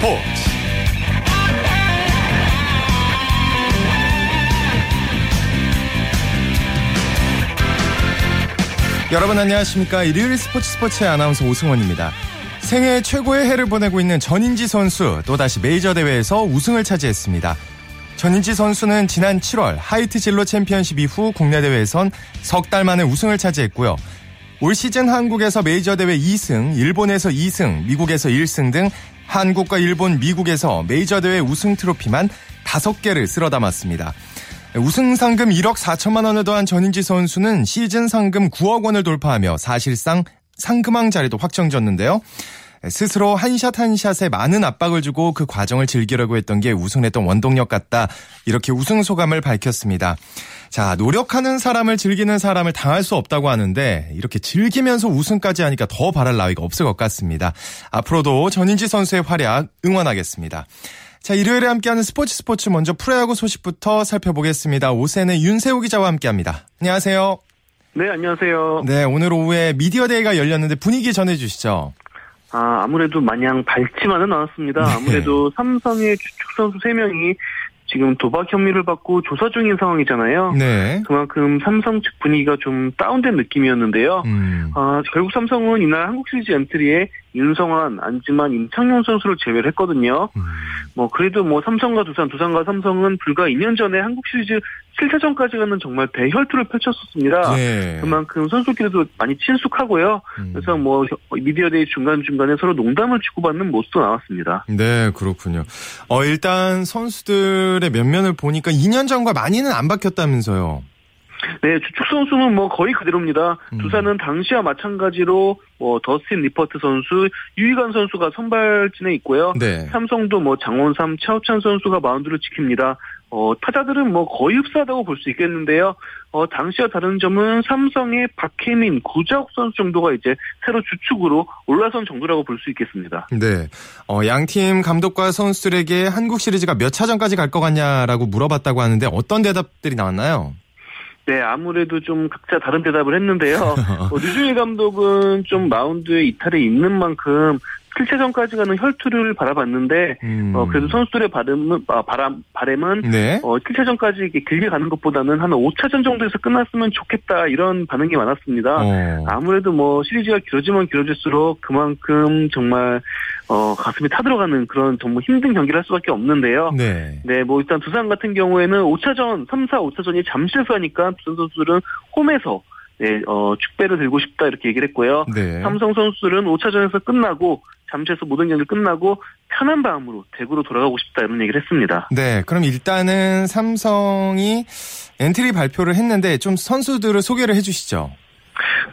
스포츠. 여러분 안녕하십니까? 일요일 스포츠 스포츠의 아나운서 오승원입니다. 생애 최고의 해를 보내고 있는 전인지 선수 또다시 메이저 대회에서 우승을 차지했습니다. 전인지 선수는 지난 7월 하이트 진로 챔피언십 이후 국내 대회에선 석 달 만에 우승을 차지했고요 올 시즌 한국에서 메이저 대회 2승, 일본에서 2승, 미국에서 1승 등 한국과 일본, 미국에서 메이저 대회 우승 트로피만 5개를 쓸어 담았습니다. 우승 상금 1억 4천만 원을 더한 전인지 선수는 시즌 상금 9억 원을 돌파하며 사실상 상금왕 자리도 확정졌는데요. 스스로 한샷 한 샷에 많은 압박을 주고 그 과정을 즐기려고 했던 게 우승했던 원동력 같다. 이렇게 우승 소감을 밝혔습니다. 자, 노력하는 사람을 즐기는 사람을 당할 수 없다고 하는데 이렇게 즐기면서 우승까지 하니까 더 바랄 나위가 없을 것 같습니다. 앞으로도 전인지 선수의 활약 응원하겠습니다. 자, 일요일에 함께하는 스포츠 스포츠 먼저 프로야구 소식부터 살펴보겠습니다. 오세의 윤세호 기자와 함께합니다. 안녕하세요. 네, 안녕하세요. 네, 오늘 오후에 미디어 데이가 열렸는데 분위기 전해주시죠. 아, 아무래도 마냥 밝지만은 않았습니다. 네. 아무래도 삼성의 주축 선수 3명이 지금 도박 혐의를 받고 조사 중인 상황이잖아요. 네. 그만큼 삼성 측 분위기가 좀 다운된 느낌이었는데요. 음. 아, 결국 삼성은 이날 한국 시리즈 엔트리에 윤성환, 안지만, 임창용 선수를 제외를 했거든요. 음. 뭐 그래도 뭐 삼성과 두산, 두산과 삼성은 불과 2년 전에 한국 시리즈 7차전까지 가는 정말 대혈투를 펼쳤었습니다. 네. 그만큼 선수끼리도 많이 친숙하고요. 음. 그래서 뭐 미디어데이 중간중간에 서로 농담을 주고받는 모습도 나왔습니다. 네, 그렇군요. 어, 일단 선수들의 면면을 보니까 2년 전과 많이는 안 바뀌었다면서요. 네, 주축 선수는 뭐 거의 그대로입니다. 음. 두산은 당시와 마찬가지로 뭐 더스틴 니퍼트 선수, 유희관 선수가 선발진에 있고요. 네. 삼성도 뭐 장원삼, 차우찬 선수가 마운드를 지킵니다. 어, 타자들은 뭐 거의 흡사하다고 볼 수 있겠는데요. 어, 당시와 다른 점은 삼성의 박혜민, 구자욱 선수 정도가 이제 새로 주축으로 올라선 정도라고 볼 수 있겠습니다. 네. 어, 양팀 감독과 선수들에게 한국 시리즈가 몇 차전까지 갈 것 같냐라고 물어봤다고 하는데 어떤 대답들이 나왔나요? 네, 아무래도 좀 각자 다른 대답을 했는데요. 어, 류중일 감독은 좀 마운드에 이탈이 있는 만큼 7차전까지 가는 혈투를 바라봤는데 음. 어, 그래도 선수들의 바람은 아, 바람 바램은 네. 어, 7차전까지 길게 가는 것보다는 한 5차전 정도에서 끝났으면 좋겠다 이런 반응이 많았습니다. 어. 아무래도 뭐 시리즈가 길어지면 길어질수록 그만큼 정말 어, 가슴이 타들어가는 그런 정말 힘든 경기를 할 수밖에 없는데요. 네. 네, 뭐 일단 두산 같은 경우에는 5차전, 3, 4, 5차전이 잠실에서 하니까 두산 선수들은 홈에서 네, 어, 축배를 들고 싶다 이렇게 얘기를 했고요. 네. 삼성 선수들은 5차전에서 끝나고 잠실에서 모든 경기 끝나고 편한 마음으로 대구로 돌아가고 싶다 이런 얘기를 했습니다. 네, 그럼 일단은 삼성이 엔트리 발표를 했는데 좀 선수들을 소개를 해주시죠.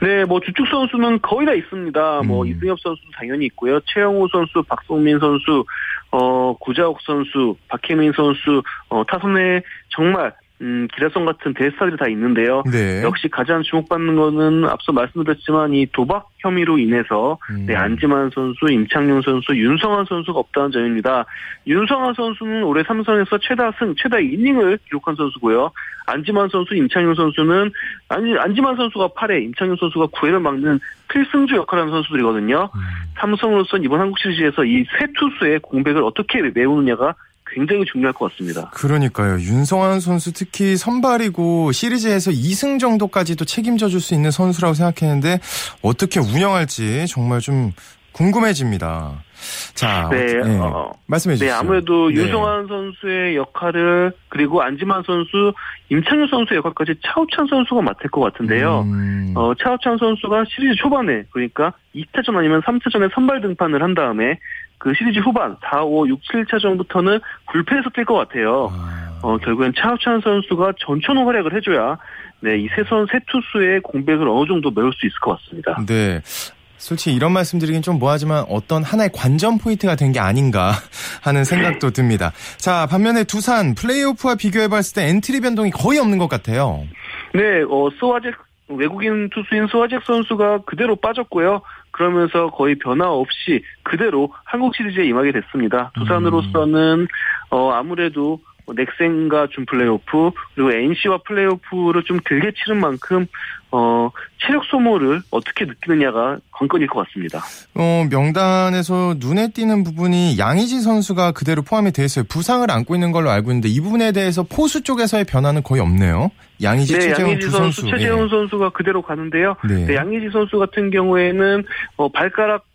네, 뭐 주축 선수는 거의 다 있습니다. 뭐 음. 뭐 이승엽 선수 당연히 있고요. 최형우 선수, 박석민 선수, 어 구자욱 선수, 박해민 선수, 어 타선에 정말 음, 기라성 같은 대스타들이 다 있는데요. 네. 역시 가장 주목받는 거는 앞서 말씀드렸지만 이 도박 혐의로 인해서 음. 네, 안지만 선수, 임창용 선수, 윤성환 선수가 없다는 점입니다. 윤성환 선수는 올해 삼성에서 최다 승, 최다 이닝을 기록한 선수고요. 안지만 선수, 임창용 선수는 아니 안지만 선수가 8회, 임창용 선수가 9회를 막는 필승주 역할을 하는 선수들이거든요. 음. 삼성으로서는 이번 한국 시리즈에서 이 세 투수의 공백을 어떻게 메우느냐가 굉장히 중요할 것 같습니다. 그러니까요. 윤성환 선수 특히 선발이고 시리즈에서 2승 정도까지도 책임져 줄 수 있는 선수라고 생각했는데 어떻게 운영할지 정말 좀 궁금해집니다. 자, 네, 네. 어, 말씀해 주시죠. 네, 아무래도 네. 윤성환 선수의 역할을 그리고 안지만 선수, 임창규 선수의 역할까지 차우찬 선수가 맡을 것 같은데요. 음. 어, 차우찬 선수가 시리즈 초반에 그러니까 2차전 아니면 3차전에 선발 등판을 한 다음에 그 시리즈 후반 4, 5, 6, 7차전부터는 불펜에서 뛸 것 같아요. 아. 어, 결국엔 차우찬 선수가 전천후 활약을 해줘야 네, 이 세선 세 투수의 공백을 어느 정도 메울 수 있을 것 같습니다. 네. 솔직히 이런 말씀드리긴 좀 뭐하지만 어떤 하나의 관전 포인트가 된 게 아닌가 하는 생각도 듭니다. 자, 반면에 두산 플레이오프와 비교해봤을 때 엔트리 변동이 거의 없는 것 같아요. 네, 어, 스와잭 외국인 투수인 스와잭 선수가 그대로 빠졌고요. 그러면서 거의 변화 없이 그대로 한국 시리즈에 임하게 됐습니다. 두산으로서는 어 아무래도 뭐 넥센과 준 플레이오프 그리고 NC와 플레이오프를 좀 길게 치른 만큼 어, 체력 소모를 어떻게 느끼느냐가 관건일 것 같습니다. 어, 명단에서 눈에 띄는 부분이 양의지 선수가 그대로 포함이 돼 있어요. 부상을 안고 있는 걸로 알고 있는데 이 부분에 대해서 포수 쪽에서의 변화는 거의 없네요. 양의지, 네, 최재훈 양의지 선수, 선수, 최재훈 예. 선수가 그대로 가는데요. 네. 네, 양의지 선수 같은 경우에는 어, 발가락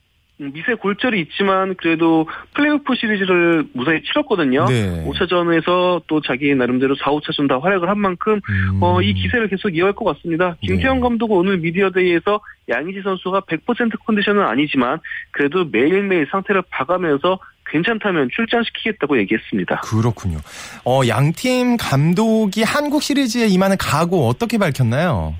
미세 골절이 있지만 그래도 플레이오프 시리즈를 무사히 치렀거든요. 네. 5차전에서 또 자기 나름대로 4, 5차전 다 활약을 한 만큼 음. 어, 이 기세를 계속 이어갈 것 같습니다. 김태형 네. 감독은 오늘 미디어데이에서 양희지 선수가 100% 컨디션은 아니지만 그래도 매일매일 상태를 봐가면서 괜찮다면 출전시키겠다고 얘기했습니다. 그렇군요. 어, 양팀 감독이 한국 시리즈에 임하는 각오 어떻게 밝혔나요?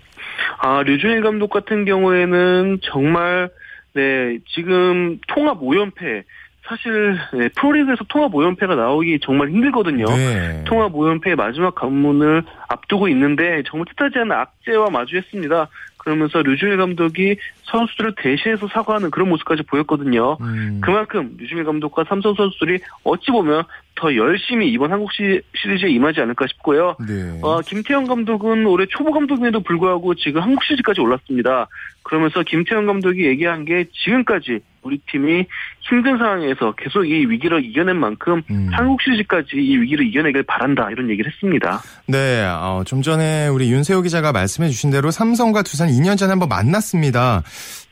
아, 류준일 감독 같은 경우에는 정말 네, 지금 통합 5연패 사실 네, 프로리그에서 통합 5연패가 나오기 정말 힘들거든요. 네. 통합 5연패의 마지막 관문을 앞두고 있는데 정말 뜻하지 않은 악재와 마주했습니다. 그러면서 류준일 감독이 선수들을 대신해서 사과하는 그런 모습까지 보였거든요. 음. 그만큼 류준일 감독과 삼성 선수들이 어찌 보면 더 열심히 이번 한국 시리즈에 임하지 않을까 싶고요. 네. 어, 김태형 감독은 올해 초보 감독임에도 불구하고 지금 한국 시리즈까지 올랐습니다. 그러면서 김태형 감독이 얘기한 게 지금까지 우리 팀이 힘든 상황에서 계속 이 위기를 이겨낸 만큼 음. 한국 시리즈까지 이 위기를 이겨내길 바란다 이런 얘기를 했습니다. 네, 어, 좀 전에 우리 윤세호 기자가 말씀해 주신 대로 삼성과 두산 2년 전에 한번 만났습니다.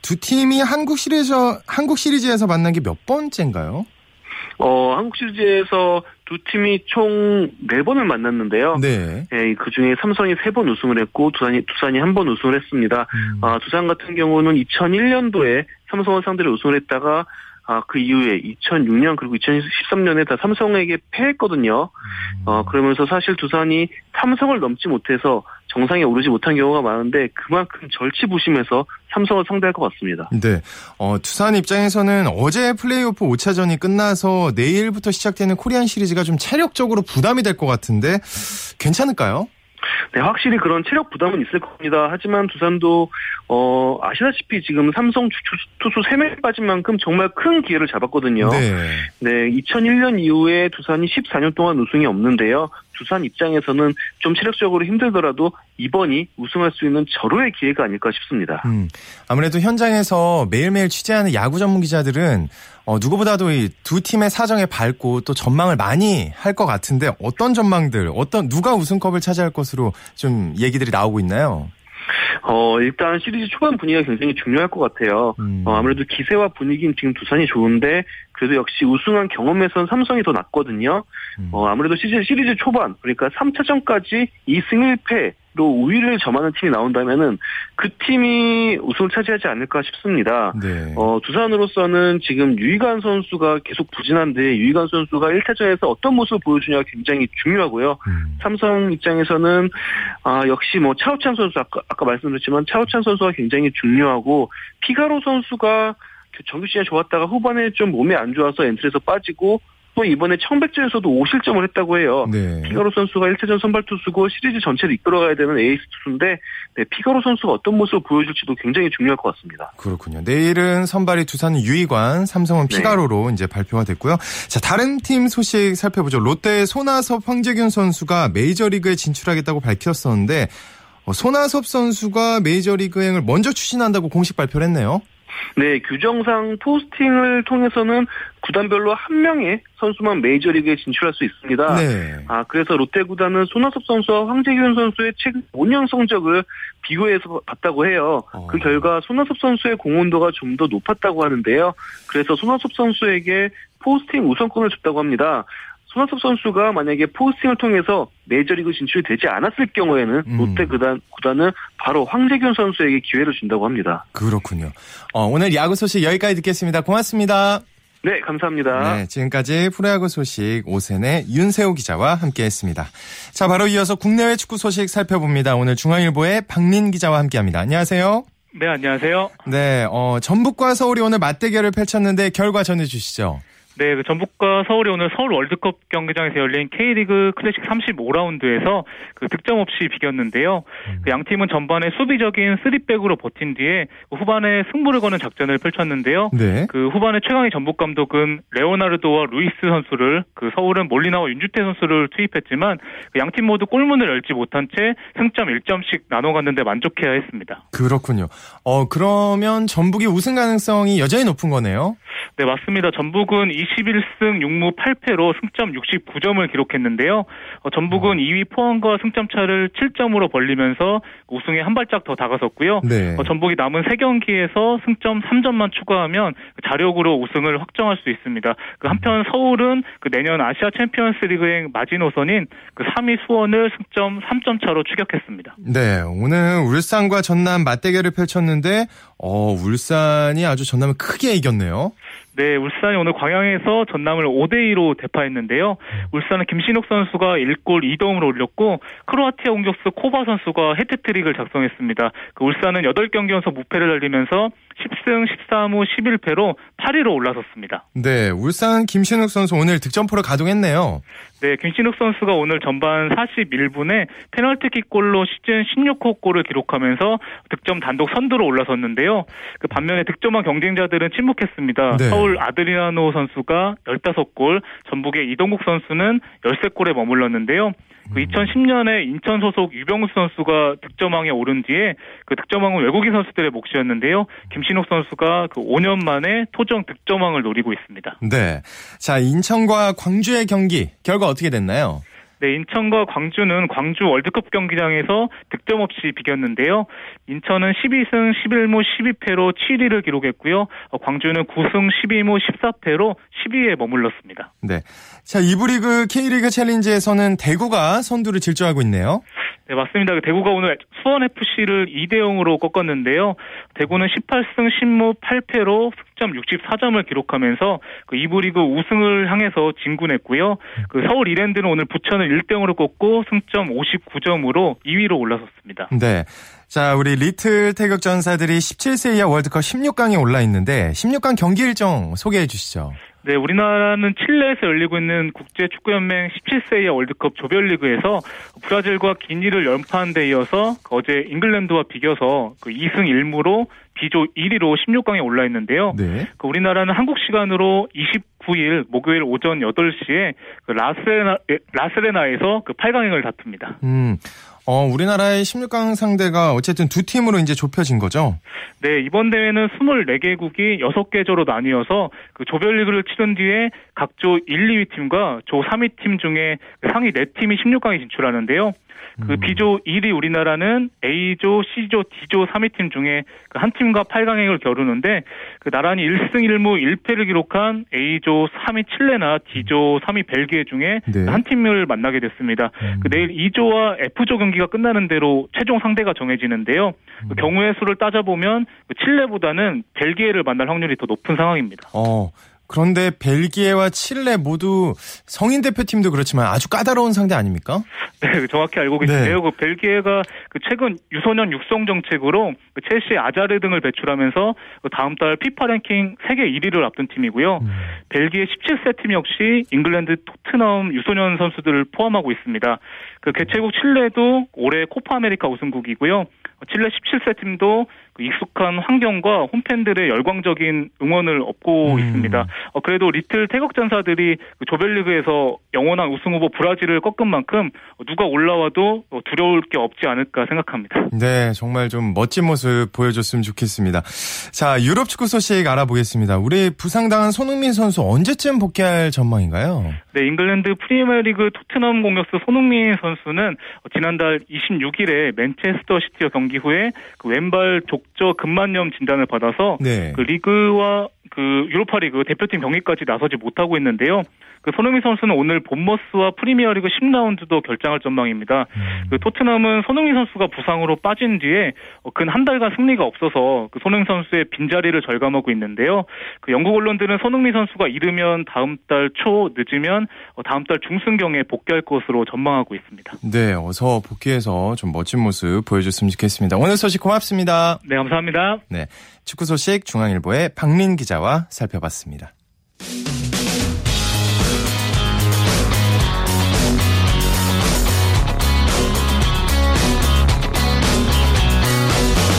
두 팀이 한국 시리즈 한국 시리즈에서 만난 게 몇 번째인가요? 어, 한국 시리즈에서 두 팀이 총 네 번을 만났는데요. 네. 예, 그 중에 삼성이 세 번 우승을 했고 두산이 두산이 한 번 우승을 했습니다. 음. 아, 두산 같은 경우는 2001년도에 삼성을 상대로 우승을 했다가 아, 그 이후에 2006년 그리고 2013년에 다 삼성에게 패했거든요. 음. 어, 그러면서 사실 두산이 삼성을 넘지 못해서 정상에 오르지 못한 경우가 많은데 그만큼 절치부심해서 삼성을 상대할 것 같습니다. 네. 어, 두산 입장에서는 어제 플레이오프 5차전이 끝나서 내일부터 시작되는 코리안 시리즈가 좀 체력적으로 부담이 될 것 같은데 괜찮을까요? 네, 확실히 그런 체력 부담은 있을 겁니다. 하지만 두산도 어 아시다시피 지금 삼성 투수 3명 빠진 만큼 정말 큰 기회를 잡았거든요. 네. 네, 2001년 이후에 두산이 14년 동안 우승이 없는데요. 두산 입장에서는 좀 체력적으로 힘들더라도 이번이 우승할 수 있는 절호의 기회가 아닐까 싶습니다. 음, 아무래도 현장에서 매일매일 취재하는 야구 전문 기자들은 어, 누구보다도 이 두 팀의 사정에 밝고 또 전망을 많이 할 것 같은데 어떤 전망들, 어떤 누가 우승컵을 차지할 것으로 좀 얘기들이 나오고 있나요? 어, 일단 시리즈 초반 분위기가 굉장히 중요할 것 같아요. 음. 어, 아무래도 기세와 분위기는 지금 두산이 좋은데, 그래도 역시 우승한 경험에선 삼성이 더 낫거든요. 음. 어, 아무래도 시리즈, 시리즈 초반, 그러니까 3차전까지 2승 1패, 로 우위를 점하는 팀이 나온다면은 그 팀이 우승을 차지하지 않을까 싶습니다. 네. 어, 두산으로서는 지금 유이관 선수가 계속 부진한데 유이관 선수가 1차전에서 어떤 모습을 보여주냐가 굉장히 중요하고요. 음. 삼성 입장에서는 아, 역시 뭐 차우찬 선수 아까, 아까 말씀드렸지만 차우찬 선수가 굉장히 중요하고 피가로 선수가 정규 시즌 좋았다가 후반에 좀 몸이 안 좋아서 엔트리에서 빠지고 또 이번에 청백전에서도 5실점을 했다고 해요. 네. 피가로 선수가 1차전 선발 투수고 시리즈 전체를 이끌어가야 되는 에이스 투수인데 네, 피가로 선수가 어떤 모습을 보여줄지도 굉장히 중요할 것 같습니다. 그렇군요. 내일은 선발이 두산 유희관, 삼성은 네. 피가로로 네. 이제 발표가 됐고요. 자 다른 팀 소식 살펴보죠. 롯데의 손아섭 황재균 선수가 메이저리그에 진출하겠다고 밝혔었는데 어, 손아섭 선수가 메이저리그행을 먼저 추진한다고 공식 발표를 했네요. 네, 규정상 포스팅을 통해서는 구단별로 한 명의 선수만 메이저리그에 진출할 수 있습니다. 네. 아, 그래서 롯데 구단은 손아섭 선수와 황재균 선수의 최근 5년 성적을 비교해서 봤다고 해요. 어. 그 결과 손아섭 선수의 공헌도가 좀 더 높았다고 하는데요. 그래서 손아섭 선수에게 포스팅 우선권을 줬다고 합니다. 손아섭 선수가 만약에 포스팅을 통해서 메이저리그 진출이 되지 않았을 경우에는 음. 롯데 구단, 구단은 바로 황재균 선수에게 기회를 준다고 합니다. 그렇군요. 어, 오늘 야구 소식 여기까지 듣겠습니다. 고맙습니다. 네, 감사합니다. 네, 지금까지 프로야구 소식 오센의 윤세호 기자와 함께했습니다. 자, 바로 이어서 국내외 축구 소식 살펴봅니다. 오늘 중앙일보의 박민 기자와 함께합니다. 안녕하세요. 네, 안녕하세요. 네, 어, 전북과 서울이 오늘 맞대결을 펼쳤는데 결과 전해주시죠. 네, 그 전북과 서울이 오늘 서울 월드컵 경기장에서 열린 K리그 클래식 35라운드에서 그 득점 없이 비겼는데요. 음. 그양 팀은 전반에 수비적인 3백으로 버틴 뒤에 그 후반에 승부를 거는 작전을 펼쳤는데요. 네. 그 후반에 최강의 전북 감독은 레오나르도와 루이스 선수를 그 서울은 몰리나와 윤주태 선수를 투입했지만 그 양팀 모두 골문을 열지 못한 채 승점 1점씩 나눠 갔는데 만족해야 했습니다. 그렇군요. 어 그러면 전북이 우승 가능성이 여전히 높은 거네요. 네, 맞습니다. 전북은 21승 6무 8패로 승점 69점을 기록했는데요. 어, 전북은 2위 포항과 승점 차를 7점으로 벌리면서 우승에 한 발짝 더 다가섰고요. 네. 어, 전북이 남은 3경기에서 승점 3점만 추가하면 자력으로 우승을 확정할 수 있습니다. 그 한편 서울은 그 내년 아시아 챔피언스 리그의 마지노선인 그 3위 수원을 승점 3점 차로 추격했습니다. 네, 오늘 울산과 전남 맞대결을 펼쳤는데 어, 울산이 아주 전남을 크게 이겼네요. 네, 울산이 오늘 광양에서 전남을 5대 2로 대파했는데요. 울산은 김신욱 선수가 1골 2도움을 올렸고 크로아티아 공격수 코바 선수가 헤트트릭을 작성했습니다. 그 울산은 8경기 연속 무패를 달리면서 10승 13무 11패로 8위로 올라섰습니다. 네, 울산 김신욱 선수 오늘 득점포를 가동했네요. 네, 김신욱 선수가 오늘 전반 41분에 페널티킥 골로 시즌 16호 골을 기록하면서 득점 단독 선두로 올라섰는데요. 그 반면에 득점한 경쟁자들은 침묵했습니다. 네. 서울 아드리아노 선수가 15골, 전북의 이동국 선수는 13골에 머물렀는데요. 그 2010년에 인천 소속 유병수 선수가 득점왕에 오른 뒤에 그 득점왕은 외국인 선수들의 몫이었는데요. 김신욱 선수가 그 5년 만에 토종 득점왕을 노리고 있습니다. 네. 자, 인천과 광주의 경기 결과 어떻게 됐나요? 네, 인천과 광주는 광주 월드컵 경기장에서 득점 없이 비겼는데요. 인천은 12승 11무 12패로 7위를 기록했고요. 어, 광주는 9승 12무 14패로 10위에 머물렀습니다. 네. 자, 이부 리그 K리그 챌린지에서는 대구가 선두를 질주하고 있네요. 네, 맞습니다. 그 대구가 오늘 수원 FC를 2대 0으로 꺾었는데요. 대구는 18승 10무 8패로 승점 64점을 기록하면서 그 2부 리그 우승을 향해서 진군했고요. 그 서울 이랜드는 오늘 부천을 1대 0으로 꺾고 승점 59점으로 2위로 올라섰습니다. 네. 자, 우리 리틀 태극 전사들이 17세 이하 월드컵 16강에 올라 있는데 16강 경기 일정 소개해 주시죠. 네, 우리나라는 칠레에서 열리고 있는 국제 축구연맹 17세 이하 월드컵 조별리그에서 브라질과 기니를 연파한 데 이어서 어제 잉글랜드와 비겨서 그 2승 1무로 B조 1위로 16강에 올라 있는데요. 네. 그 우리나라는 한국 시간으로 29일 목요일 오전 8시에 그 라스레나, 라스레나에서 그 8강행을 다툽니다. 음. 어, 우리나라의 16강 상대가 어쨌든 두 팀으로 이제 좁혀진 거죠? 네, 이번 대회는 24개국이 6개조로 나뉘어서 그 조별리그를 치른 뒤에 각조 1, 2위 팀과 조 3위 팀 중에 상위 4팀이 16강에 진출하는데요. 그 음. B조 1위 우리나라는 A조, C조, D조 3위 팀 중에 그 한 팀과 8강행을 겨루는데 그 나란히 1승 1무 1패를 기록한 A조 3위 칠레나 D조 3위 벨기에 중에 네. 한 팀을 만나게 됐습니다. 음. 그 내일 2조와 F조 경기가 끝나는 대로 최종 상대가 정해지는데요. 그 음. 그 경우의 수를 따져보면 그 칠레보다는 벨기에를 만날 확률이 더 높은 상황입니다. 어. 그런데 벨기에와 칠레 모두 성인 대표팀도 그렇지만 아주 까다로운 상대 아닙니까? 네, 정확히 알고 계시네요. 네. 그 벨기에가 그 최근 유소년 육성 정책으로 그 첼시 아자르 등을 배출하면서 그 다음 달 피파 랭킹 세계 1위를 앞둔 팀이고요. 음. 벨기에 17세 팀 역시 잉글랜드 토트넘 유소년 선수들을 포함하고 있습니다. 그 개최국 칠레도 올해 코파 아메리카 우승국이고요. 칠레 17세 팀도 그 익숙한 환경과 홈팬들의 열광적인 응원을 얻고 음. 있습니다. 어, 그래도 리틀 태극 전사들이 그 조별리그에서 영원한 우승 후보 브라질을 꺾은 만큼 누가 올라와도 두려울 게 없지 않을까 생각합니다. 네, 정말 좀 멋진 모습 보여줬으면 좋겠습니다. 자, 유럽 축구 소식 알아보겠습니다. 우리 부상당한 손흥민 선수 언제쯤 복귀할 전망인가요? 네, 잉글랜드 프리미어리그 토트넘 공격수 손흥민 선수는 지난달 26일에 맨체스터 시티와 경기 후에 그 왼발 족저 근만염 진단을 받아서 네. 그 리그와 그 유로파 리그 대표팀 경기까지 나서지 못하고 있는데요. 그 손흥민 선수는 오늘 본머스와 프리미어리그 10라운드도 결정할 전망입니다. 음. 그 토트넘은 손흥민 선수가 부상으로 빠진 뒤에 어, 근한 달간 승리가 없어서 그 손흥민 선수의 빈자리를 절감하고 있는데요. 그 영국 언론들은 손흥민 선수가 이르면 다음 달 초 늦으면 어, 다음 달 중순경에 복귀할 것으로 전망하고 있습니다. 네, 어서 복귀해서 좀 멋진 모습 보여줬으면 좋겠습니다. 오늘 소식 고맙습니다. 네, 네, 감사합니다. 네. 축구 소식 중앙일보의 박민 기자와 살펴봤습니다.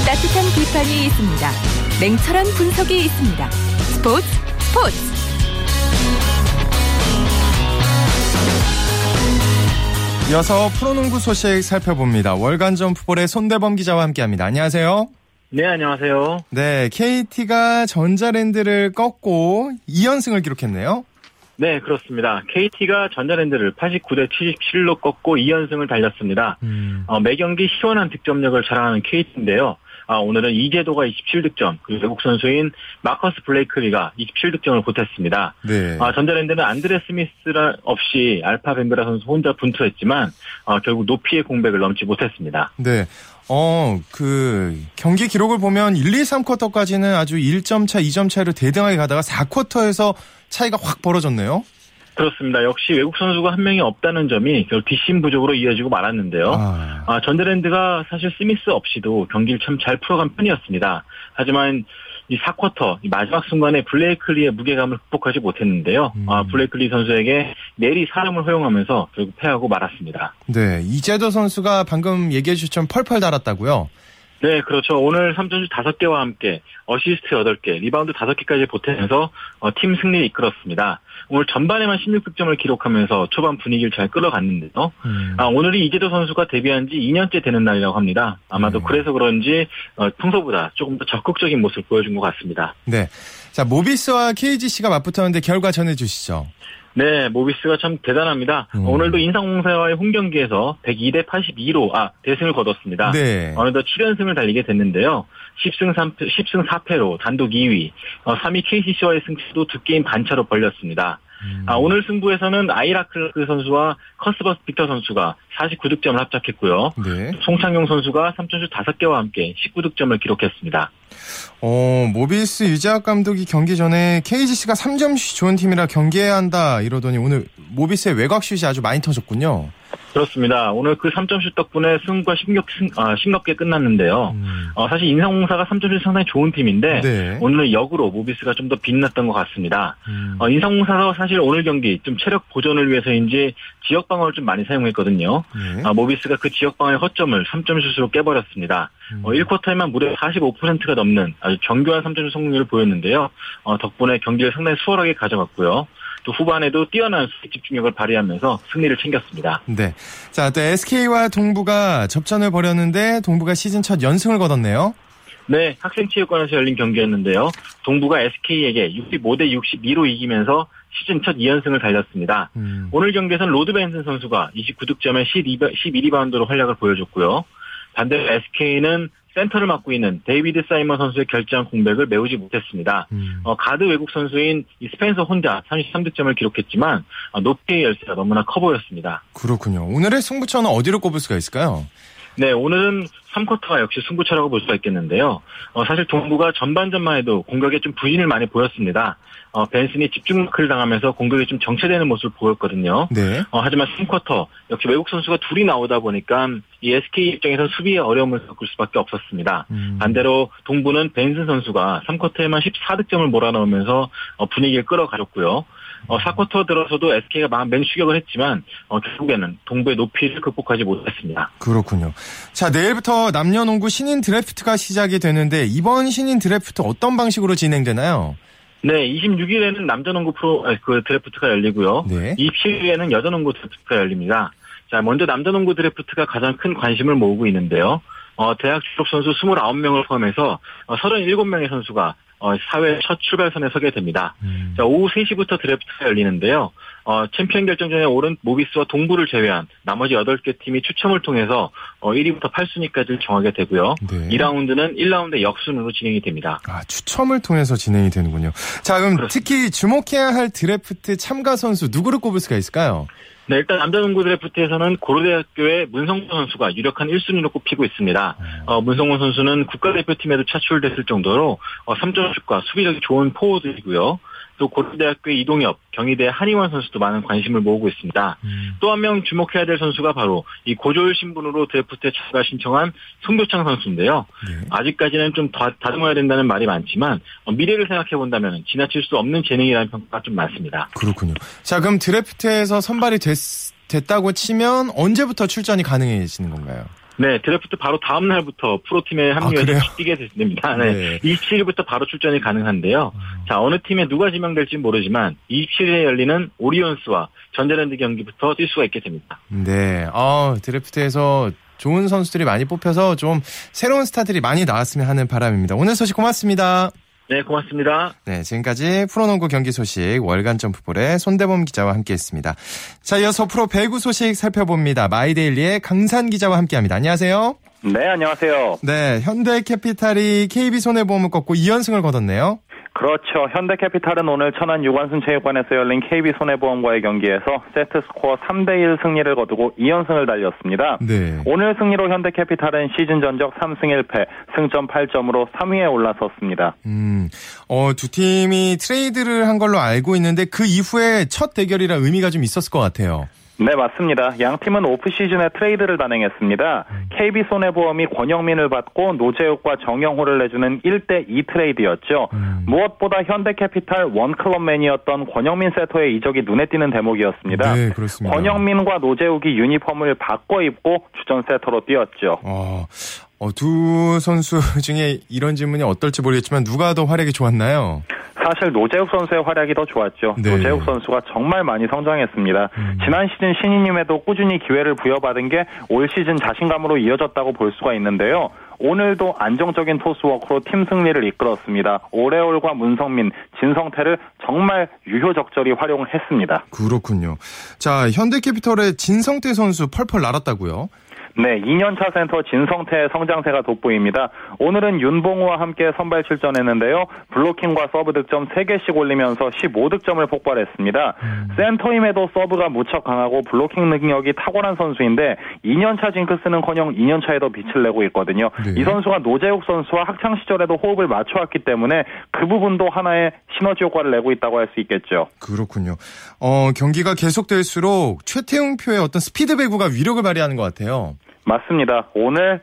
따뜻한 비판이 있습니다. 냉철한 분석이 있습니다. 스포츠 스포츠. 이어서 프로농구 소식 살펴봅니다. 월간 점프볼의 손대범 기자와 함께합니다. 안녕하세요. 네, 안녕하세요. 네, KT가 전자랜드를 꺾고 2연승을 기록했네요. 네, 그렇습니다. KT가 전자랜드를 89대 77로 꺾고 2연승을 달렸습니다. 음. 어, 매경기 시원한 득점력을 자랑하는 KT인데요. 아, 오늘은 이재도가 27득점, 그리고 외국 선수인 마커스 블레이크리가 27득점을 보탰습니다. 네. 아, 전자랜드는 안드레 스미스라 없이 알파 벤베라 선수 혼자 분투했지만 어, 결국 높이의 공백을 넘지 못했습니다. 네. 어, 그, 경기 기록을 보면 1, 2, 3쿼터까지는 아주 1점 차, 2점 차로 대등하게 가다가 4쿼터에서 차이가 확 벌어졌네요. 그렇습니다. 역시 외국 선수가 한 명이 없다는 점이 결국 뒷심 부족으로 이어지고 말았는데요. 아. 아, 전자랜드가 사실 스미스 없이도 경기를 참 잘 풀어간 편이었습니다. 하지만 이 4쿼터 이 마지막 순간에 블레이클리의 무게감을 극복하지 못했는데요. 음. 아, 블레이클리 선수에게 내리 4점을 허용하면서 결국 패하고 말았습니다. 네, 이재도 선수가 방금 얘기해 주셨던 펄펄 날았다고요? 네, 그렇죠. 오늘 3점슛 5개와 함께 어시스트 8개, 리바운드 5개까지 보태면서 어, 팀 승리를 이끌었습니다. 오늘 전반에만 16득점을 기록하면서 초반 분위기를 잘 끌어갔는데요. 음. 아, 오늘이 이재도 선수가 데뷔한 지 2년째 되는 날이라고 합니다. 아마도 음. 그래서 그런지 어, 평소보다 조금 더 적극적인 모습을 보여준 것 같습니다. 네. 자, 모비스와 KGC가 맞붙었는데 결과 전해주시죠. 네, 모비스가 참 대단합니다. 음. 오늘도 인삼공사와의 홈 경기에서 102대 82로 아 대승을 거뒀습니다. 네. 어느덧 7연승을 달리게 됐는데요. 10승 3 10승 4패로 단독 2위. 어, 3위 KCC와의 승차도 두 게임 반차로 벌렸습니다. 음. 아, 오늘 승부에서는 아이라 클라크 선수와 커스버트 빅터 선수가 49득점을 합작했고요. 네. 송창용 선수가 3점슛 5개와 함께 19득점을 기록했습니다. 어, 모비스 유재학 감독이 경기 전에 KGC가 3점슛 좋은 팀이라 경기해야 한다 이러더니 오늘 모비스의 외곽슛이 아주 많이 터졌군요. 그렇습니다. 오늘 그 3점슛 덕분에 승부가 심격, 아, 심겁게 끝났는데요. 음. 어, 사실 인상공사가 3점슛 상당히 좋은 팀인데 네. 오늘은 역으로 모비스가 좀 더 빛났던 것 같습니다. 음. 어, 인상공사가 사실 오늘 경기 좀 체력 보존을 위해서인지 지역 방어를 좀 많이 사용했거든요. 네. 아, 모비스가 그 지역 방어의 허점을 3점슛으로 깨버렸습니다. 음. 어, 1쿼터에만 무려 45%가 넘는 아주 정교한 3점슛 성공률을 보였는데요. 어, 덕분에 경기를 상당히 수월하게 가져갔고요. 또 후반에도 뛰어난 집중력을 발휘하면서 승리를 챙겼습니다. 네. 자, 또 SK와 동부가 접전을 벌였는데 동부가 시즌 첫 연승을 거뒀네요. 네, 학생체육관에서 열린 경기였는데요. 동부가 SK에게 65대 62로 이기면서 시즌 첫 2연승을 달렸습니다. 음. 오늘 경기에서는 로드 벤슨 선수가 29득점에 12, 12리바운드로 활약을 보여줬고요. 반대로 SK는 센터를 맡고 있는 데이비드 사이먼 선수의 결장 공백을 메우지 못했습니다. 음. 어, 가드 외국 선수인 스펜서 혼자 33득점을 기록했지만 어, 높이의 열쇠가 너무나 커 보였습니다. 그렇군요. 오늘의 승부처는 어디로 꼽을 수가 있을까요? 네, 오늘은 3쿼터가 역시 승부처라고 볼 수가 있겠는데요. 어, 사실 동부가 전반전만 해도 공격에 좀 부진을 많이 보였습니다. 어, 벤슨이 집중 마크를 당하면서 공격이 좀 정체되는 모습을 보였거든요. 네. 어, 하지만 3쿼터 역시 외국 선수가 둘이 나오다 보니까 이 SK 입장에서 수비에 어려움을 겪을 수밖에 없었습니다. 음. 반대로 동부는 벤슨 선수가 3쿼터에만 14득점을 몰아넣으면서 어, 분위기를 끌어가졌고요. 어, 4쿼터 들어서도 SK가 맹추격을 했지만 어, 결국에는 동부의 높이를 극복하지 못했습니다. 그렇군요. 자 내일부터 남녀농구 신인 드래프트가 시작이 되는데 이번 신인 드래프트 어떤 방식으로 진행되나요? 네, 26일에는 남자농구 프로 그 드래프트가 열리고요. 네. 27일에는 여자농구 드래프트가 열립니다. 자, 먼저 남자농구 드래프트가 가장 큰 관심을 모으고 있는데요. 어, 대학 졸업 선수 29명을 포함해서 어, 37명의 선수가 어, 사회 첫 출발선에 서게 됩니다. 음. 자, 오후 3시부터 드래프트가 열리는데요. 어, 챔피언 결정전에 오른 모비스와 동부를 제외한 나머지 8개 팀이 추첨을 통해서 어, 1위부터 8순위까지 정하게 되고요. 네. 2라운드는 1라운드 역순으로 진행이 됩니다. 아, 추첨을 통해서 진행이 되는군요. 자, 그럼 그렇습니다. 특히 주목해야 할 드래프트 참가 선수 누구를 꼽을 수가 있을까요? 네, 일단 남자 농구 드래프트에서는 고려대학교의 문성곤 선수가 유력한 1순위로 꼽히고 있습니다. 네. 어, 문성곤 선수는 국가대표팀에도 차출됐을 정도로 어, 3점슛과 수비력이 좋은 포워드이고요. 또 고려대학교의 이동엽, 경희대 한희원 선수도 많은 관심을 모으고 있습니다. 음. 또한 명 주목해야 될 선수가 바로 이 고졸 신분으로 드래프트에 참가 신청한 송교창 선수인데요. 네. 아직까지는 좀 다, 다듬어야 된다는 말이 많지만 어, 미래를 생각해 본다면 지나칠 수 없는 재능이라는 평가가 좀 많습니다. 그렇군요. 자 그럼 드래프트에서 선발이 됐, 됐다고 치면 언제부터 출전이 가능해지는 건가요? 네, 드래프트 바로 다음 날부터 프로팀에 합류해서 아, 뛰게 됐습니다. 네. 네. 27일부터 바로 출전이 가능한데요. 음. 자, 어느 팀에 누가 지명될지 모르지만 27일에 열리는 오리온스와 전자랜드 경기부터 뛸 수가 있게 됩니다. 네. 어, 드래프트에서 좋은 선수들이 많이 뽑혀서 좀 새로운 스타들이 많이 나왔으면 하는 바람입니다. 오늘 소식 고맙습니다. 네, 고맙습니다. 네, 지금까지 프로농구 경기 소식 월간 점프볼의 손대범 기자와 함께했습니다. 자, 이어서 프로 배구 소식 살펴봅니다. 마이데일리의 강산 기자와 함께합니다. 안녕하세요. 네, 안녕하세요. 네, 현대캐피탈이 KB손해보험을 꺾고 2연승을 거뒀네요. 그렇죠. 현대캐피탈은 오늘 천안 유관순 체육관에서 열린 KB손해보험과의 경기에서 세트 스코어 3대 1 승리를 거두고 2연승을 달렸습니다. 네. 오늘 승리로 현대캐피탈은 시즌 전적 3승 1패, 승점 8점으로 3위에 올라섰습니다. 음, 어, 두 팀이 트레이드를 한 걸로 알고 있는데 그 이후에 첫 대결이라 의미가 좀 있었을 것 같아요. 네, 맞습니다. 양 팀은 오프 시즌에 트레이드를 단행했습니다. KB 손해보험이 권영민을 받고 노재욱과 정영호를 내주는 1대 2 트레이드였죠. 음. 무엇보다 현대캐피탈 원클럽맨이었던 권영민 세터의 이적이 눈에 띄는 대목이었습니다. 네, 그렇습니다. 권영민과 노재욱이 유니폼을 바꿔 입고 주전 세터로 뛰었죠. 어, 어, 두 선수 중에 이런 질문이 어떨지 모르겠지만 누가 더 활약이 좋았나요? 사실 노재욱 선수의 활약이 더 좋았죠. 네. 노재욱 선수가 정말 많이 성장했습니다. 음. 지난 시즌 신인임에도 꾸준히 기회를 부여받은 게 올 시즌 자신감으로 이어졌다고 볼 수가 있는데요. 오늘도 안정적인 토스워크로 팀 승리를 이끌었습니다. 오레올과 문성민, 진성태를 정말 유효적절히 활용을 했습니다. 그렇군요. 자, 현대캐피털의 진성태 선수 펄펄 날았다고요? 네, 2년차 센터 진성태의 성장세가 돋보입니다. 오늘은 윤봉우와 함께 선발 출전했는데요. 블로킹과 서브 득점 3개씩 올리면서 15득점을 폭발했습니다. 음. 센터임에도 서브가 무척 강하고 블로킹 능력이 탁월한 선수인데 2년차 징크스는커녕 2년차에도 빛을 내고 있거든요. 네. 이 선수가 노재욱 선수와 학창 시절에도 호흡을 맞춰왔기 때문에 그 부분도 하나의 시너지 효과를 내고 있다고 할 수 있겠죠. 그렇군요. 어, 경기가 계속될수록 최태웅표의 어떤 스피드 배구가 위력을 발휘하는 것 같아요. 맞습니다. 오늘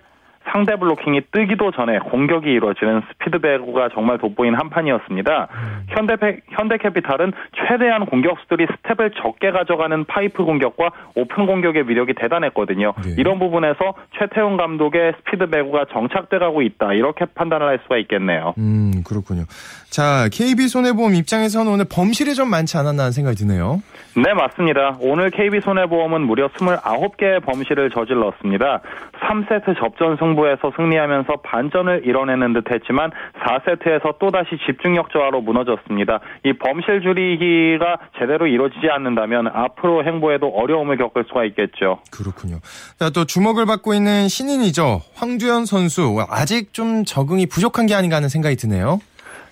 상대 블로킹이 뜨기도 전에 공격이 이루어지는 스피드 배구가 정말 돋보인 한 판이었습니다. 음. 현대 현대캐피탈은 최대한 공격수들이 스텝을 적게 가져가는 파이프 공격과 오픈 공격의 위력이 대단했거든요. 네. 이런 부분에서 최태웅 감독의 스피드 배구가 정착돼 가고 있다. 이렇게 판단을 할 수가 있겠네요. 음, 그렇군요. 자, KB 손해보험 입장에서는 오늘 범실이 좀 많지 않았나 하는 생각이 드네요. 네, 맞습니다. 오늘 KB 손해보험은 무려 29개의 범실을 저질렀습니다. 3세트 접전 승부에서 승리하면서 반전을 이뤄내는 듯 했지만 4세트에서 또다시 집중력 저하로 무너졌습니다. 이 범실 줄이기가 제대로 이루어지지 않는다면 앞으로 행보에도 어려움을 겪을 수가 있겠죠. 그렇군요. 자, 또 주목을 받고 있는 신인이죠. 황두현 선수. 아직 좀 적응이 부족한 게 아닌가 하는 생각이 드네요.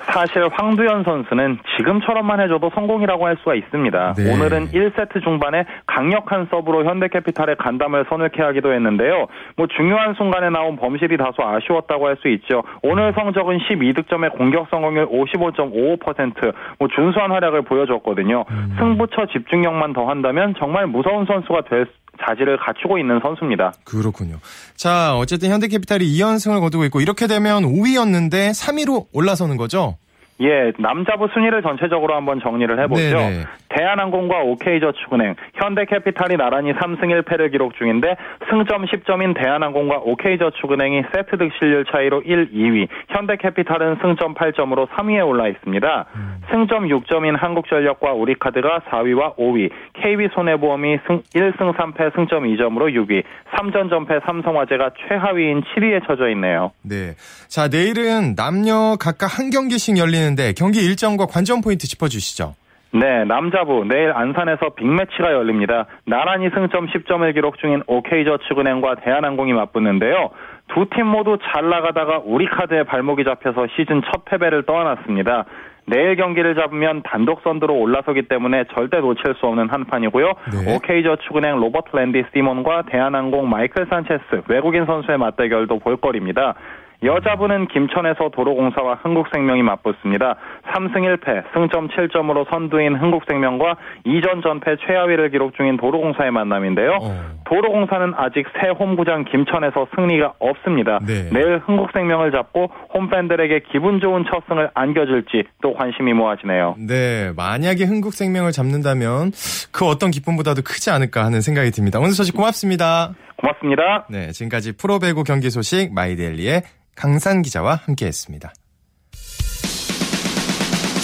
사실 황두현 선수는 지금처럼만 해줘도 성공이라고 할 수가 있습니다. 네. 오늘은 1세트 중반에 강력한 서브로 현대캐피탈의 간담을 선을케 하기도 했는데요. 뭐 중요한 순간에 나온 범실이 다소 아쉬웠다고 할 수 있죠. 오늘 성적은 12득점의 공격 성공률 55.55%, 뭐 준수한 활약을 보여줬거든요. 음. 승부처 집중력만 더한다면 정말 무서운 선수가 될 자질을 갖추고 있는 선수입니다. 그렇군요. 자, 어쨌든 현대캐피탈이 2연승을 거두고 있고 이렇게 되면 5위였는데 3위로 올라서는 거죠? 예, 남자부 순위를 전체적으로 한번 정리를 해보죠. 네네. 대한항공과 OK저축은행, 현대캐피탈이 나란히 3승 1패를 기록 중인데 승점 10점인 대한항공과 OK저축은행이 세트 득실률 차이로 1, 2위, 현대캐피탈은 승점 8점으로 3위에 올라 있습니다. 음. 승점 6점인 한국전력과 우리카드가 4위와 5위, KB손해보험이 승 1승 3패 승점 2점으로 6위, 3전 전패 삼성화재가 최하위인 7위에 처져 있네요. 네. 자, 내일은 남녀 각각 한 경기씩 열리는 열리는데 경기 일정과 관전 포인트 짚어주시죠. 네, 남자부 내일 안산에서 빅매치가 열립니다. 나란히 승점 10점을 기록 중인 OK저축은행과 대한항공이 맞붙는데요. 두 팀 모두 잘 나가다가 우리카드에 발목이 잡혀서 시즌 첫 패배를 떠안았습니다. 내일 경기를 잡으면 단독 선두로 올라서기 때문에 절대 놓칠 수 없는 한 판이고요. 네. OK저축은행 로버트 랜디 시몬과 대한항공 마이클 산체스 외국인 선수의 맞대결도 볼거리입니다. 여자분은 김천에서 도로공사와 흥국생명이 맞붙습니다. 3승 1패, 승점 7점으로 선두인 흥국생명과 2전 전패 최하위를 기록 중인 도로공사의 만남인데요. 어. 도로공사는 아직 새 홈구장 김천에서 승리가 없습니다. 네. 내일 흥국생명을 잡고 홈팬들에게 기분 좋은 첫 승을 안겨줄지 또 관심이 모아지네요. 네, 만약에 흥국생명을 잡는다면 그 어떤 기쁨보다도 크지 않을까 하는 생각이 듭니다. 오늘 소식 고맙습니다. 고맙습니다. 네, 지금까지 프로배구 경기 소식 마이데일리의 강산 기자와 함께했습니다.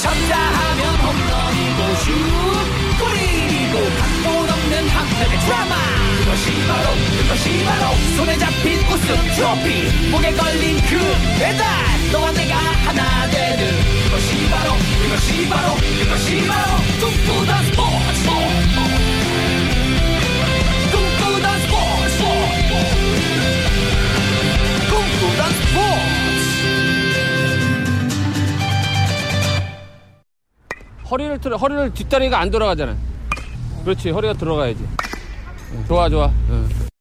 쳤다 하면 홈런이고 슛 골이고 각본 없는 한편의 드라마 그것이 바로 그것이 바로 손에 잡힌 우승 트로피 목에 걸린 그 배달 너와 내가 하나 되는 그것이 바로 그것이 바로 그것이 바로 꿈꾸던 스포츠 꿈꾸던 허리를 틀어 허리를 뒷다리가 안 돌아가잖아. 그렇지 허리가 들어가야지. 좋아 좋아. 응.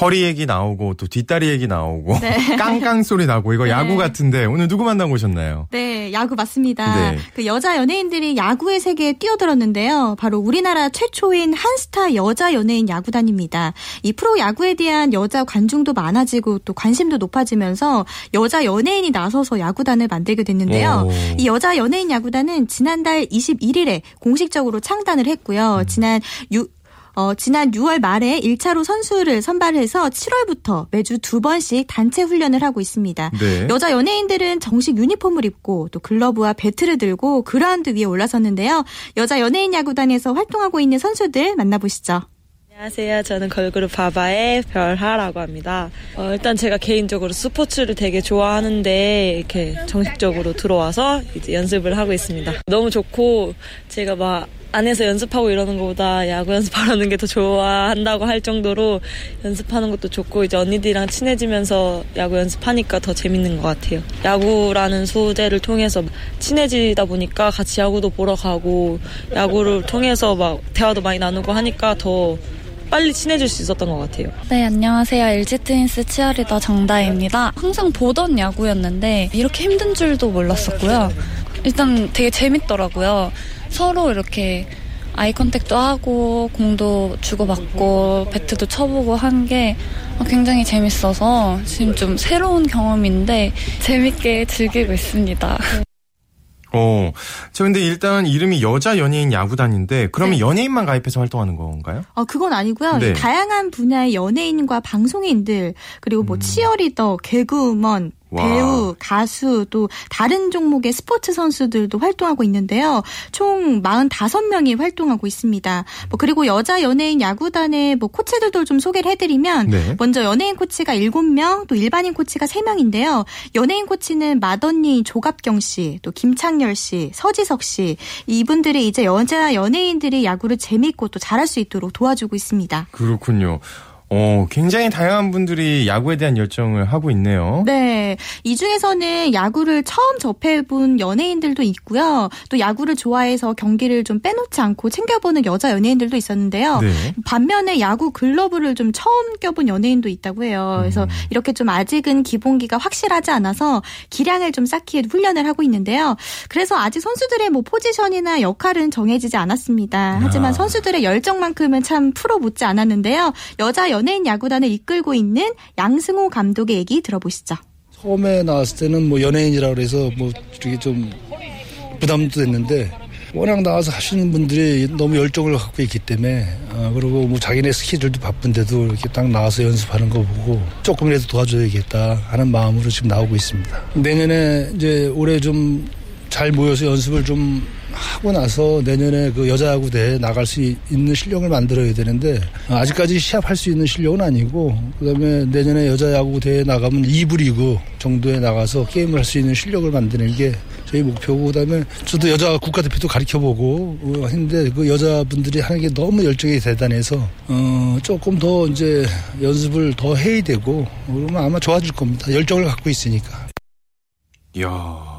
허리 얘기 나오고 또 뒷다리 얘기 나오고 네. 깡깡 소리 나고 이거 네. 야구 같은데 오늘 누구 만나고 오셨나요? 네, 야구 맞습니다. 네. 그 여자 연예인들이 야구의 세계에 뛰어들었는데요. 바로 우리나라 최초인 한스타 여자 연예인 야구단입니다. 이 프로 야구에 대한 여자 관중도 많아지고 또 관심도 높아지면서 여자 연예인이 나서서 야구단을 만들게 됐는데요. 오. 이 여자 연예인 야구단은 지난달 21일에 공식적으로 창단을 했고요. 음. 지난 6 어, 지난 6월 말에 1차로 선수를 선발해서 7월부터 매주 두 번씩 단체 훈련을 하고 있습니다. 네. 여자 연예인들은 정식 유니폼을 입고 또 글러브와 배트를 들고 그라운드 위에 올라섰는데요. 여자 연예인 야구단에서 활동하고 있는 선수들 만나보시죠. 안녕하세요. 저는 걸그룹 바바의 별하라고 합니다. 어, 일단 제가 개인적으로 스포츠를 되게 좋아하는데 이렇게 정식적으로 들어와서 이제 연습을 하고 있습니다. 너무 좋고 제가 막 안에서 연습하고 이러는 것보다 야구 연습하는 게 더 좋아한다고 할 정도로 연습하는 것도 좋고 이제 언니들이랑 친해지면서 야구 연습하니까 더 재밌는 것 같아요. 야구라는 소재를 통해서 친해지다 보니까 같이 야구도 보러 가고 야구를 통해서 막 대화도 많이 나누고 하니까 더 빨리 친해질 수 있었던 것 같아요. 네, 안녕하세요. LG 트윈스 치어리더 정다입니다. 항상 보던 야구였는데 이렇게 힘든 줄도 몰랐었고요. 일단 되게 재밌더라고요. 서로 이렇게 eye contact도 하고 공도 주고받고 배트도 쳐보고 한 게 굉장히 재밌어서 지금 좀 새로운 경험인데 재밌게 즐기고 있습니다. 어, 저 근데 일단 이름이 여자 연예인 야구단인데 그러면 네. 연예인만 가입해서 활동하는 건가요? 어, 그건 아니고요. 네. 다양한 분야의 연예인과 방송인들 그리고 뭐 음. 치어리더, 개그우먼, 배우, 가수 또 다른 종목의 스포츠 선수들도 활동하고 있는데요. 총 45명이 활동하고 있습니다. 뭐 그리고 여자 연예인 야구단의 뭐 코치들도 좀 소개를 해드리면 네. 먼저 연예인 코치가 7명, 또 일반인 코치가 3명인데요. 연예인 코치는 맏언니 조갑경 씨, 또 김창렬 씨, 서지석 씨 이분들이 이제 여자 연예인들이 야구를 재밌고 또 잘할 수 있도록 도와주고 있습니다. 그렇군요. 어, 굉장히 다양한 분들이 야구에 대한 열정을 하고 있네요. 네. 이 중에서는 야구를 처음 접해본 연예인들도 있고요. 또 야구를 좋아해서 경기를 좀 빼놓지 않고 챙겨보는 여자 연예인들도 있었는데요. 네. 반면에 야구 글러브를 좀 처음 껴본 연예인도 있다고 해요. 그래서 음. 이렇게 좀 아직은 기본기가 확실하지 않아서 기량을 좀 쌓기 에 훈련을 하고 있는데요. 그래서 아직 선수들의 뭐 포지션이나 역할은 정해지지 않았습니다. 하지만 아. 선수들의 열정만큼은 참 프로 못지 않았는데요. 여자 연 예인 야구단을 이끌고 있는 양승호 감독의 얘기 들어보시죠. 처음에 나왔을 때는 뭐 연예인이라 그래서 뭐 되게 좀 부담도 됐는데 워낙 나와서 하시는 분들이 너무 열정을 갖고 있기 때문에 어, 그리고 뭐 자기네 스케줄도 바쁜데도 이렇게 딱 나와서 연습하는 거 보고 조금이라도 도와줘야겠다 하는 마음으로 지금 나오고 있습니다. 내년에 이제 올해 좀 잘 모여서 연습을 좀 하고 나서 내년에 그 여자야구 대회에 나갈 수 있는 실력을 만들어야 되는데 아직까지 시합할 수 있는 실력은 아니고 그다음에 내년에 여자야구 대회에 나가면 2부 리그 정도에 나가서 게임을 할 수 있는 실력을 만드는 게 저희 목표고 그다음에 저도 여자 국가대표도 가르쳐보고 어, 했는데 그 여자분들이 하는 게 너무 열정이 대단해서 어 조금 더 이제 연습을 더 해야 되고 그러면 아마 좋아질 겁니다. 열정을 갖고 있으니까. 야.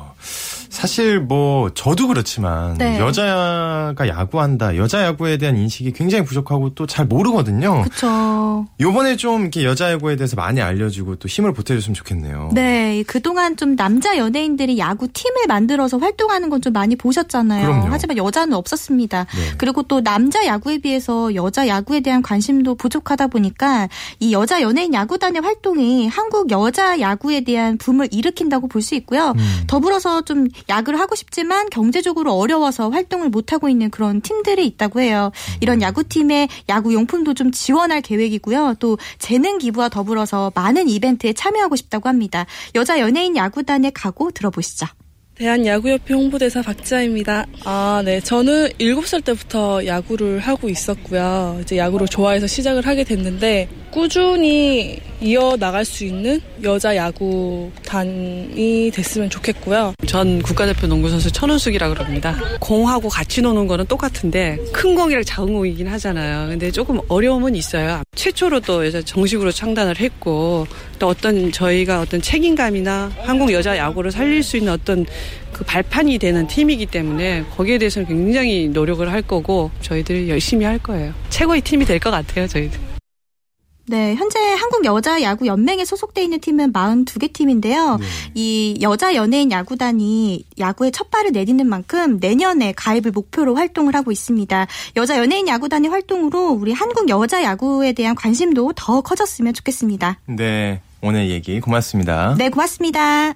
사실 뭐 저도 그렇지만 네. 여자가 야구한다 여자 야구에 대한 인식이 굉장히 부족하고 또 잘 모르거든요. 그렇죠. 요번에 좀 이렇게 여자 야구에 대해서 많이 알려주고 또 힘을 보태줬으면 좋겠네요. 네, 그동안 좀 남자 연예인들이 야구 팀을 만들어서 활동하는 건 좀 많이 보셨잖아요. 그럼요. 하지만 여자는 없었습니다. 네. 그리고 또 남자 야구에 비해서 여자 야구에 대한 관심도 부족하다 보니까 이 여자 연예인 야구단의 활동이 한국 여자 야구에 대한 붐을 일으킨다고 볼 수 있고요. 음. 더불어서 좀 야구를 하고 싶지만 경제적으로 어려워서 활동을 못하고 있는 그런 팀들이 있다고 해요. 이런 야구팀의 야구 용품도 좀 지원할 계획이고요. 또 재능 기부와 더불어서 많은 이벤트에 참여하고 싶다고 합니다. 여자 연예인 야구단의 각오 들어보시죠. 대한야구협회 홍보대사 박지아입니다. 아, 네. 저는 7살 때부터 야구를 하고 있었고요. 이제 야구를 좋아해서 시작을 하게 됐는데 꾸준히 이어나갈 수 있는 여자 야구단이 됐으면 좋겠고요. 전 국가대표 농구선수 천은숙이라 그럽니다. 공하고 같이 노는 거는 똑같은데 큰 공이랑 작은 공이긴 하잖아요. 근데 조금 어려움은 있어요. 최초로 또 정식으로 창단을 했고 또 어떤 저희가 어떤 책임감이나 한국 여자 야구를 살릴 수 있는 어떤 그 발판이 되는 팀이기 때문에 거기에 대해서는 굉장히 노력을 할 거고 저희들이 열심히 할 거예요. 최고의 팀이 될 것 같아요, 저희들. 네, 현재 한국 여자 야구 연맹에 소속돼 있는 팀은 42개 팀인데요. 네. 이 여자 연예인 야구단이 야구에 첫 발을 내딛는 만큼 내년에 가입을 목표로 활동을 하고 있습니다. 여자 연예인 야구단의 활동으로 우리 한국 여자 야구에 대한 관심도 더 커졌으면 좋겠습니다. 네, 오늘 얘기 고맙습니다. 네, 고맙습니다.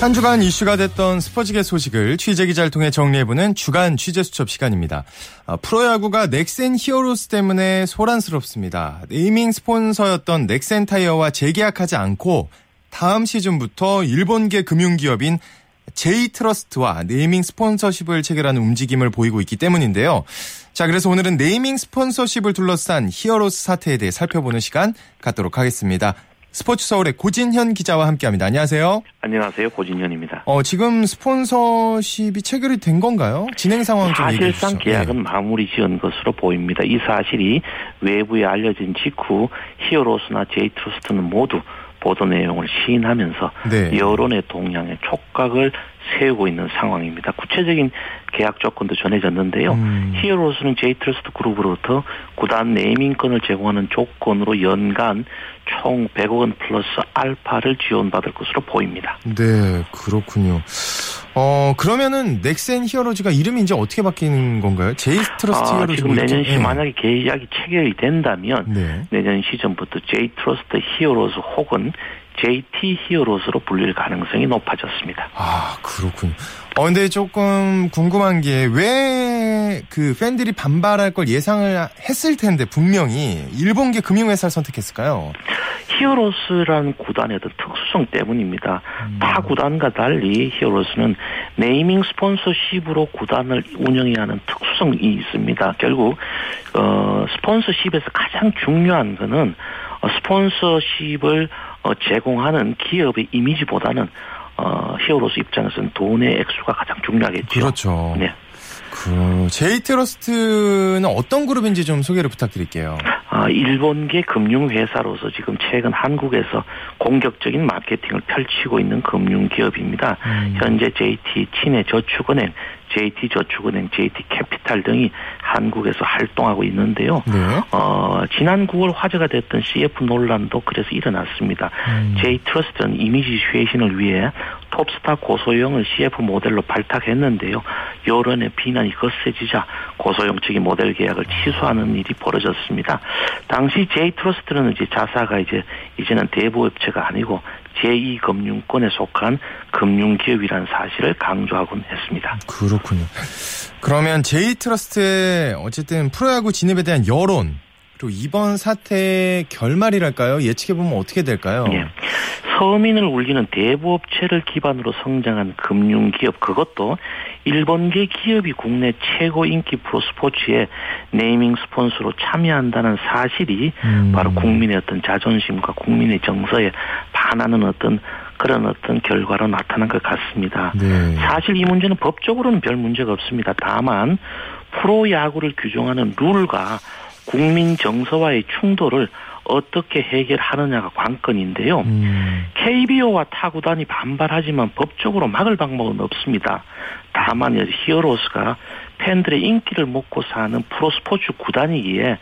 한 주간 이슈가 됐던 스포츠계 소식을 취재 기자를 통해 정리해보는 주간 취재 수첩 시간입니다. 아, 프로야구가 넥센 히어로스 때문에 소란스럽습니다. 네이밍 스폰서였던 넥센 타이어와 재계약하지 않고 다음 시즌부터 일본계 금융기업인 제이트러스트와 네이밍 스폰서십을 체결하는 움직임을 보이고 있기 때문인데요. 자, 그래서 오늘은 네이밍 스폰서십을 둘러싼 히어로스 사태에 대해 살펴보는 시간 갖도록 하겠습니다. 스포츠 서울의 고진현 기자와 함께합니다. 안녕하세요. 안녕하세요. 고진현입니다. 어, 지금 스폰서십이 체결이 된 건가요? 진행 상황 좀 얘기해 주시죠. 사실상 계약은 네. 마무리 지은 것으로 보입니다. 이 사실이 외부에 알려진 직후 히어로스나 제이트러스트는 모두 보도 내용을 시인하면서 네. 여론의 동향에 촉각을 세우고 있는 상황입니다. 구체적인 계약 조건도 전해졌는데요. 음. 히어로스는 제이트러스트 그룹으로부터 구단 네이밍권을 제공하는 조건으로 연간 총 100억 원 플러스 알파를 지원받을 것으로 보입니다. 네, 그렇군요. 어, 그러면은 넥센 히어로즈가 이름이 이제 어떻게 바뀌는 건가요? 제이트러스트 아, 히어로즈 지금 내년 시 네. 만약에 계약이 체결이 된다면 네. 내년 시즌부터 제이트러스트 히어로즈 혹은 JT 히어로즈로 불릴 가능성이 높아졌습니다. 아, 그렇군요. 어, 근데 조금 궁금한 게 왜 그 팬들이 반발할 걸 예상을 했을 텐데 분명히 일본계 금융회사를 선택했을까요? 히어로스라는 구단의 어떤 특수성 때문입니다. 음. 타 구단과 달리 히어로스는 네이밍 스폰서십으로 구단을 운영해야 하는 특수성이 있습니다. 결국 어, 스폰서십에서 가장 중요한 거는 어, 스폰서십을 어, 제공하는 기업의 이미지보다는 어, 히어로스 입장에서는 돈의 액수가 가장 중요하겠죠. 그렇죠. 네. 그 제이트러스트는 어떤 그룹인지 좀 소개를 부탁드릴게요. 아, 일본계 금융회사로서 지금 최근 한국에서 공격적인 마케팅을 펼치고 있는 금융기업입니다. 음. 현재 JT 친해 저축은행, JT저축은행, JT캐피탈 등이 한국에서 활동하고 있는데요. 네. 어, 지난 9월 화제가 됐던 CF 논란도 그래서 일어났습니다. 음. J트러스트는 이미지 쇄신을 위해 톱스타 고소영을 CF 모델로 발탁했는데요. 여론의 비난이 거세지자 고소영 측이 모델 계약을 취소하는 일이 벌어졌습니다. 당시 J트러스트는 이제 자사가 이제 이제는 대부업체가 아니고 제2금융권에 속한 금융기업이라는 사실을 강조하곤 했습니다. 그렇군요. 그러면 제이트러스트의 어쨌든 프로야구 진입에 대한 여론 그리고 이번 사태의 결말이랄까요? 예측해보면 어떻게 될까요? 네. 서민을 울리는 대부업체를 기반으로 성장한 금융기업 그것도 일본계 기업이 국내 최고 인기 프로스포츠에 네이밍 스폰서로 참여한다는 사실이 음. 바로 국민의 어떤 자존심과 국민의 정서에 반하는 어떤 그런 어떤 결과로 나타난 것 같습니다. 네. 사실 이 문제는 법적으로는 별 문제가 없습니다. 다만 프로야구를 규정하는 룰과 국민 정서와의 충돌을 어떻게 해결하느냐가 관건인데요. 음. KBO와 타구단이 반발하지만 법적으로 막을 방법은 없습니다. 다만 히어로스가 팬들의 인기를 먹고 사는 프로스포츠 구단이기에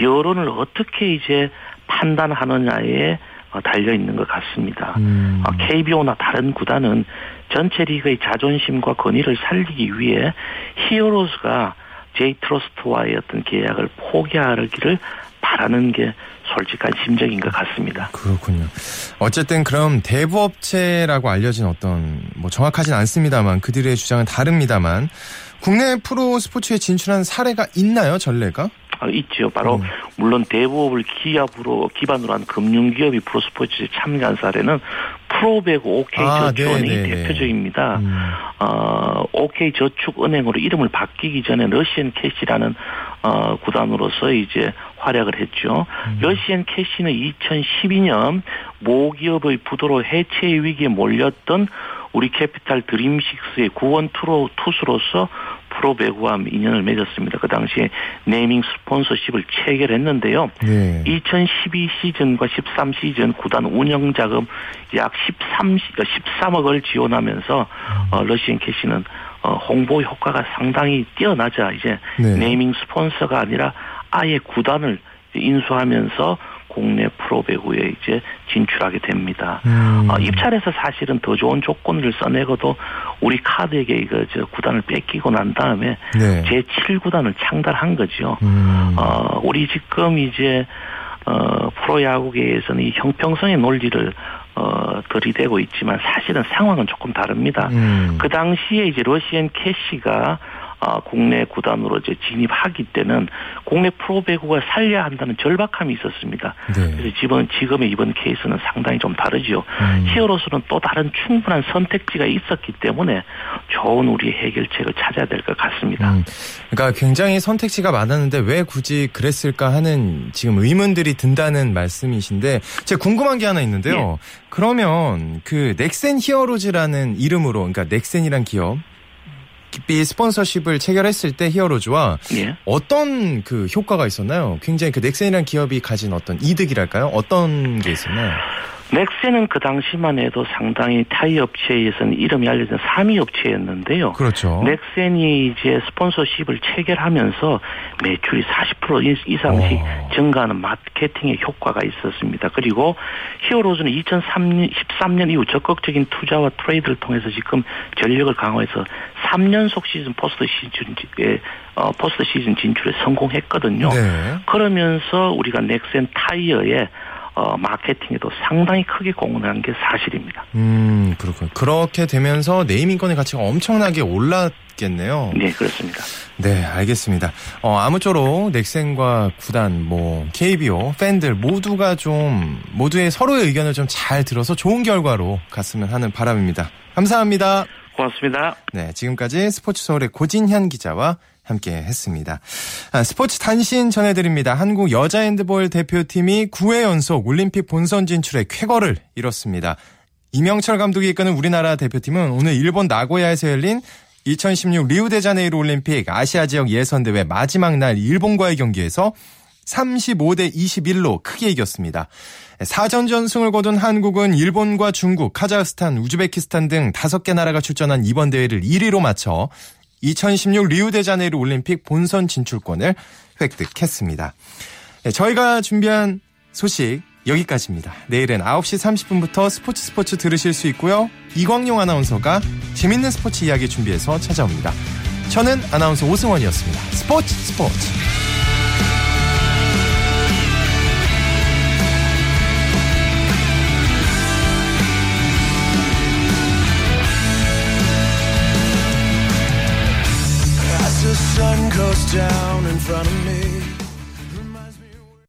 여론을 어떻게 이제 판단하느냐에 어, 달려 있는 것 같습니다. 음. KBO나 다른 구단은 전체 리그의 자존심과 권위를 살리기 위해 히어로즈가 제이트러스트와의 어떤 계약을 포기하기를 바라는 게 솔직한 심정인 것 같습니다. 그렇군요. 어쨌든 그럼 대부업체라고 알려진 어떤 뭐 정확하진 않습니다만 그들의 주장은 다릅니다만 국내 프로 스포츠에 진출한 사례가 있나요, 전례가? 아, 있죠. 바로 음. 물론 대부업을 기업으로 기반으로 한 금융기업이 프로 스포츠에 참여한 사례는 프로배구 OK저축은행이 아, 대표적입니다. 음. 어, OK저축은행으로 이름을 바뀌기 전에 러시안 캐시라는 어, 구단으로서 이제 활약을 했죠. 음. 러시안 캐시는 2012년 모기업의 부도로 해체 위기에 몰렸던 우리 캐피탈 드림식스의 구원 투로 투수로서 프로 배구와 인연을 맺었습니다. 그 당시에 네이밍 스폰서십을 체결했는데요. 네. 2012 시즌과 13 시즌 구단 운영 자금 약 13, 13억을 지원하면서 어, 러시앤캐시는 어, 홍보 효과가 상당히 뛰어나자 이제 네. 네이밍 스폰서가 아니라 아예 구단을 인수하면서 국내 프로 배구에 이제 진출하게 됩니다. 음. 어, 입찰에서 사실은 더 좋은 조건을 써내고도 우리 카드에게 이거 저 구단을 뺏기고 난 다음에 네. 제 7구단을 창달한 거죠. 음. 어, 우리 지금 이제 어, 프로야구계에서는 이 형평성의 논리를 어, 들이대고 있지만 사실은 상황은 조금 다릅니다. 음. 그 당시에 이제 러시안 캐시가 어, 국내 구단으로 이제 진입하기 때는 국내 프로배구가 살려야 한다는 절박함이 있었습니다. 네. 그래서 지금 지금의 이번 케이스는 상당히 좀 다르지요. 음. 히어로스는 또 다른 충분한 선택지가 있었기 때문에 좋은 우리 해결책을 찾아야 될 것 같습니다. 음. 그러니까 굉장히 선택지가 많았는데 왜 굳이 그랬을까 하는 지금 의문들이 든다는 말씀이신데 제가 궁금한 게 하나 있는데요. 네. 그러면 그 넥센 히어로즈라는 이름으로 그러니까 넥센이란 기업 비 스폰서십을 체결했을 때 히어로즈와 예. 어떤 그 효과가 있었나요? 굉장히 그 넥센이라는 기업이 가진 어떤 이득이랄까요? 어떤 게 있었나요? 넥센은 그 당시만 해도 상당히 타이어 업체에서는 이름이 알려진 3위 업체였는데요. 그렇죠. 넥센이 이제 스폰서십을 체결하면서 매출이 40% 이상씩 오. 어. 증가하는 마케팅의 효과가 있었습니다. 그리고 히어로즈는 2013년 이후 적극적인 투자와 트레이드를 통해서 지금 전력을 강화해서 3년 연속 시즌 포스트 시즌에 어, 포스트 시즌 진출에 성공했거든요. 네. 그러면서 우리가 넥센 타이어에 어, 마케팅에도 상당히 크게 공헌한 게 사실입니다. 음, 그렇군요. 그렇게 되면서 네이밍권의 가치가 엄청나게 올랐겠네요. 네, 그렇습니다. 네, 알겠습니다. 어, 아무쪼록 넥센과 구단, 뭐, KBO, 팬들 모두가 좀, 모두의 서로의 의견을 좀 잘 들어서 좋은 결과로 갔으면 하는 바람입니다. 감사합니다. 고맙습니다. 네, 지금까지 스포츠 서울의 고진현 기자와 함께 했습니다. 아, 스포츠 단신 전해드립니다. 한국 여자 핸드볼 대표팀이 9회 연속 올림픽 본선 진출의 쾌거를 이뤘습니다. 이명철 감독이 이끄는 우리나라 대표팀은 오늘 일본 나고야에서 열린 2016 리우데자네이루 올림픽 아시아 지역 예선대회 마지막 날 일본과의 경기에서 35대 21로 크게 이겼습니다. 4전 전승을 거둔 한국은 일본과 중국, 카자흐스탄, 우즈베키스탄 등 5개 나라가 출전한 이번 대회를 1위로 마쳐 2016 리우데자네이루 올림픽 본선 진출권을 획득했습니다. 네, 저희가 준비한 소식 여기까지입니다. 내일은 9시 30분부터 스포츠 스포츠 들으실 수 있고요. 이광용 아나운서가 재밌는 스포츠 이야기 준비해서 찾아옵니다. 저는 아나운서 오승원이었습니다. 스포츠 스포츠. Down in front of